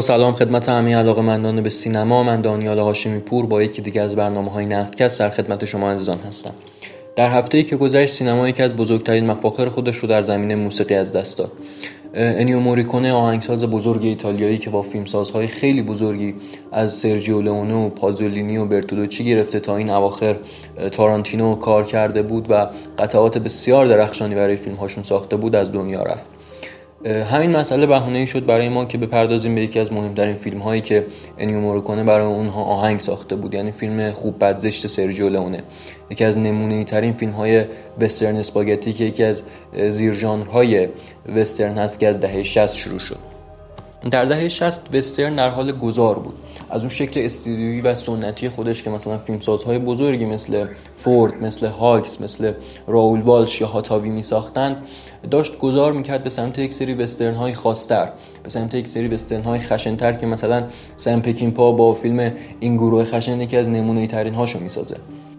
سلام خدمت همه علاقه مندان به سینما من دانیال هاشمی پور با یکی دیگه از برنامه های نقدکست در خدمت شما عزیزان هستم. در هفته که گذشت سینما یکی از بزرگترین مفاخر خودش رو در زمینه موسیقی از دست داد. انیو موریکونه آهنگساز بزرگ ایتالیایی که با فیلمسازهای خیلی بزرگی از سرجیو لئونه و پازولینی و برتولوچی گرفته تا این اواخر تارانتینو کار کرده بود و قطعات بسیار درخشانی برای فیلمهاشون ساخته بود از دنیا رفت. همین مسئله بهونه شد برای ما که بپردازیم به یکی از مهمترین فیلم هایی که انیو موریکونه برای اونها آهنگ ساخته بود یعنی فیلم خوب بد زشت سرجیو لئونه. یکی از نمونه ترین فیلم های وسترن اسپاگتی که یکی از زیر ژانرهای وسترن هست که از دهه 60 شروع شد. در دهه 60 وسترن در حال گذار بود. از اون شکل استودیویی و سنتی خودش که مثلا فیلمسازهای بزرگی مثل فورد مثل هاکس مثل راول والش یا هاتاوی می ساختند داشت گذار می‌کرد به سمت یک سری وسترن های خاصتر به سمت یک سری وسترن های خشنتر که مثلا سم پا با فیلم این گروه خشن یکی از نمونه ترین هاشو می‌سازه.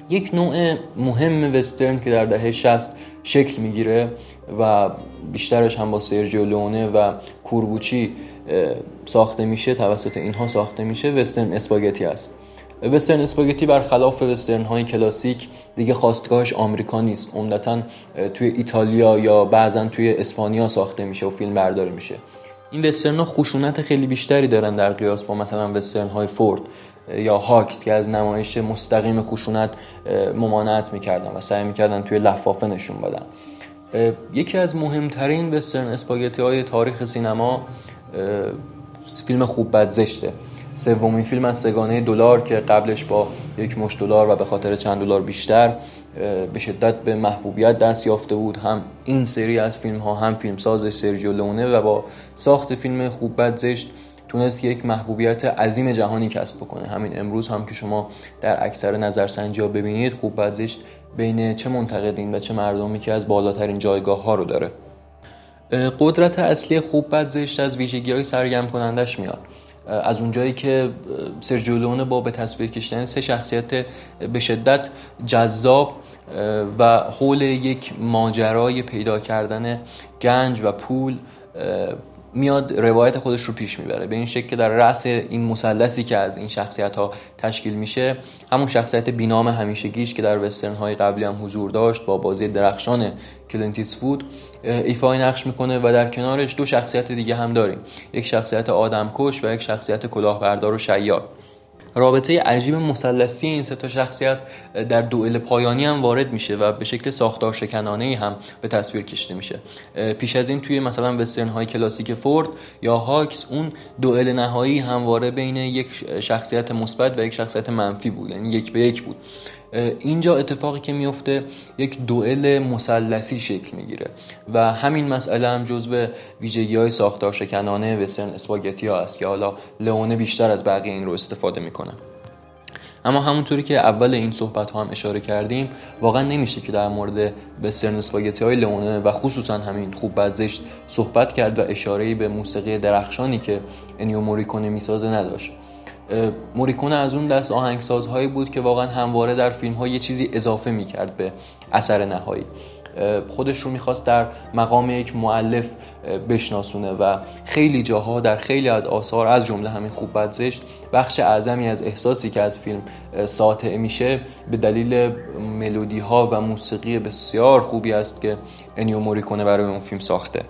یک نوع مهم وسترن که در دهه 60 شکل می‌گیره و بیشترش هم با سرجیو لونه و کوربوچی ساخته میشه توسط اینها ساخته میشه وسترن اسپاگتی است وسترن اسپاگتی برخلاف وسترن های کلاسیک دیگه خواستگاهش آمریکا نیست. عمدتا توی ایتالیا یا بعضا توی اسپانیا ساخته میشه و فیلم برداری میشه. این وسترن ها خشونت خیلی بیشتری دارن در قیاس با مثلا وسترن های فورد یا هاکس که از نمایش مستقیم خشونت ممانعت می‌کردن و سعی می‌کردن توی لفافه نشون بدن. یکی از مهمترین وسترن اسپاگتی های تاریخ سینما فیلم خوب بد زشته. سومین فیلم از سگانه دلار که قبلش با یک مش دلار و به خاطر چند دلار بیشتر به شدت به محبوبیت دست یافته بود. هم این سری از فیلم ها هم فیلم سازش سرجیو لونه و با ساخت فیلم خوب بد زشت تونست یک محبوبیت عظیم جهانی کسب بکنه. همین امروز هم که شما در اکثر نظرسنجی ها ببینید خوب بد زشت بین چه منتقدین و چه مردمی که از بالاترین جایگاه ها رو داره. قدرت اصلی خوب بد زشت از ویژگی های سرگرم کنندش میاد از اونجایی که سرجیو با به تصویر کشیدن سه شخصیت به شدت جذاب و حول یک ماجرای پیدا کردن گنج و پول میاد روایت خودش رو پیش می‌بره. به این شکل که در رأس این مثلثی که از این شخصیت ها تشکیل میشه همون شخصیت بینام همیشگیش که در وسترن های قبلی هم حضور داشت با بازی درخشان کلینت ایستوود ایفای نقش می‌کنه و در کنارش دو شخصیت دیگه هم داریم. یک شخصیت آدمکش و یک شخصیت کلاهبردار و شیاد. رابطه عجیب مثلثی این سه تا شخصیت در دوئل پایانی هم وارد میشه و به شکل ساختار شکنانه هم به تصویر کشیده میشه. پیش از این توی مثلا وسترن های کلاسیک فورد یا هاکس اون دوئل نهایی همواره بین یک شخصیت مثبت و یک شخصیت منفی بود یعنی یک به یک بود. اینجا اتفاقی که میفته یک دوئل مثلثی شکل می‌گیره و همین مسئله هم جزو ویژگی های ساختار شکنانه وسترن اسپاگتی ها است که حالا لئونه بیشتر از بقیه این رو استفاده می‌کنه. اما همونطوری که اول این صحبت ها هم اشاره کردیم واقعا نمیشه که در مورد وسترن اسپاگتی های لئونه و خصوصا همین خوب بدزشت صحبت کرد و اشاره به موسیقی درخشانی که انیو موریکونه می‌سازه نداشت. موریکونه از اون دست آهنگسازهایی بود که واقعا همواره در فیلم ها یه چیزی اضافه می‌کرد به اثر نهایی. خودش رو می‌خواست در مقام یک معلف بشناسونه و خیلی جاها در خیلی از آثار از جمله همین خوب بد زشت بخش اعظمی از احساسی که از فیلم ساطع میشه به دلیل ملودی ها و موسیقی بسیار خوبی است که انیو موریکونه برای اون فیلم ساخته.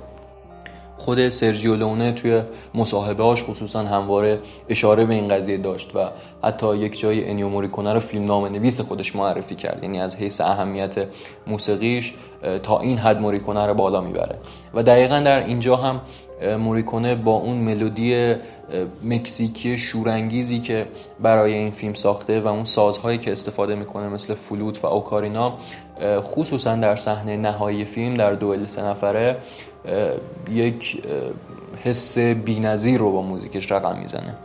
خود سرجیو لونه توی مصاحبه هاش خصوصا همواره اشاره به این قضیه داشت و حتی یک جای انیو موریکونه رو فیلم نام نویس خودش معرفی کرد یعنی از حیث اهمیت موسیقیش تا این حد موریکونه رو بالا می‌بره. و دقیقا در اینجا هم موریکونه با اون ملودی مکزیکی شورانگیزی که برای این فیلم ساخته و اون سازهایی که استفاده می‌کنه مثل فلوت و اوکارینا خصوصا در صحنه نهایی فیلم در دوئل سه نفره یک حس بینظیر رو با موزیکش رقم می‌زنه.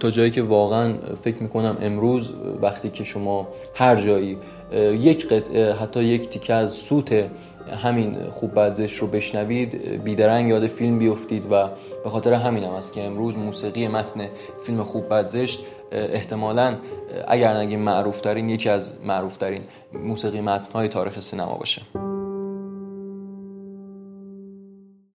تا جایی که واقعا فکر می‌کنم امروز وقتی که شما هر جایی یک قطعه حتی یک تیکه از سوت همین خوب بدزش رو بشنوید بیدرنگ یاد فیلم بیفتید و به خاطر همین هم است که امروز موسیقی متن فیلم خوب بدزشت احتمالا اگر نگیم معروف ترین یکی از معروف ترین موسیقی متن های تاریخ سینما باشه.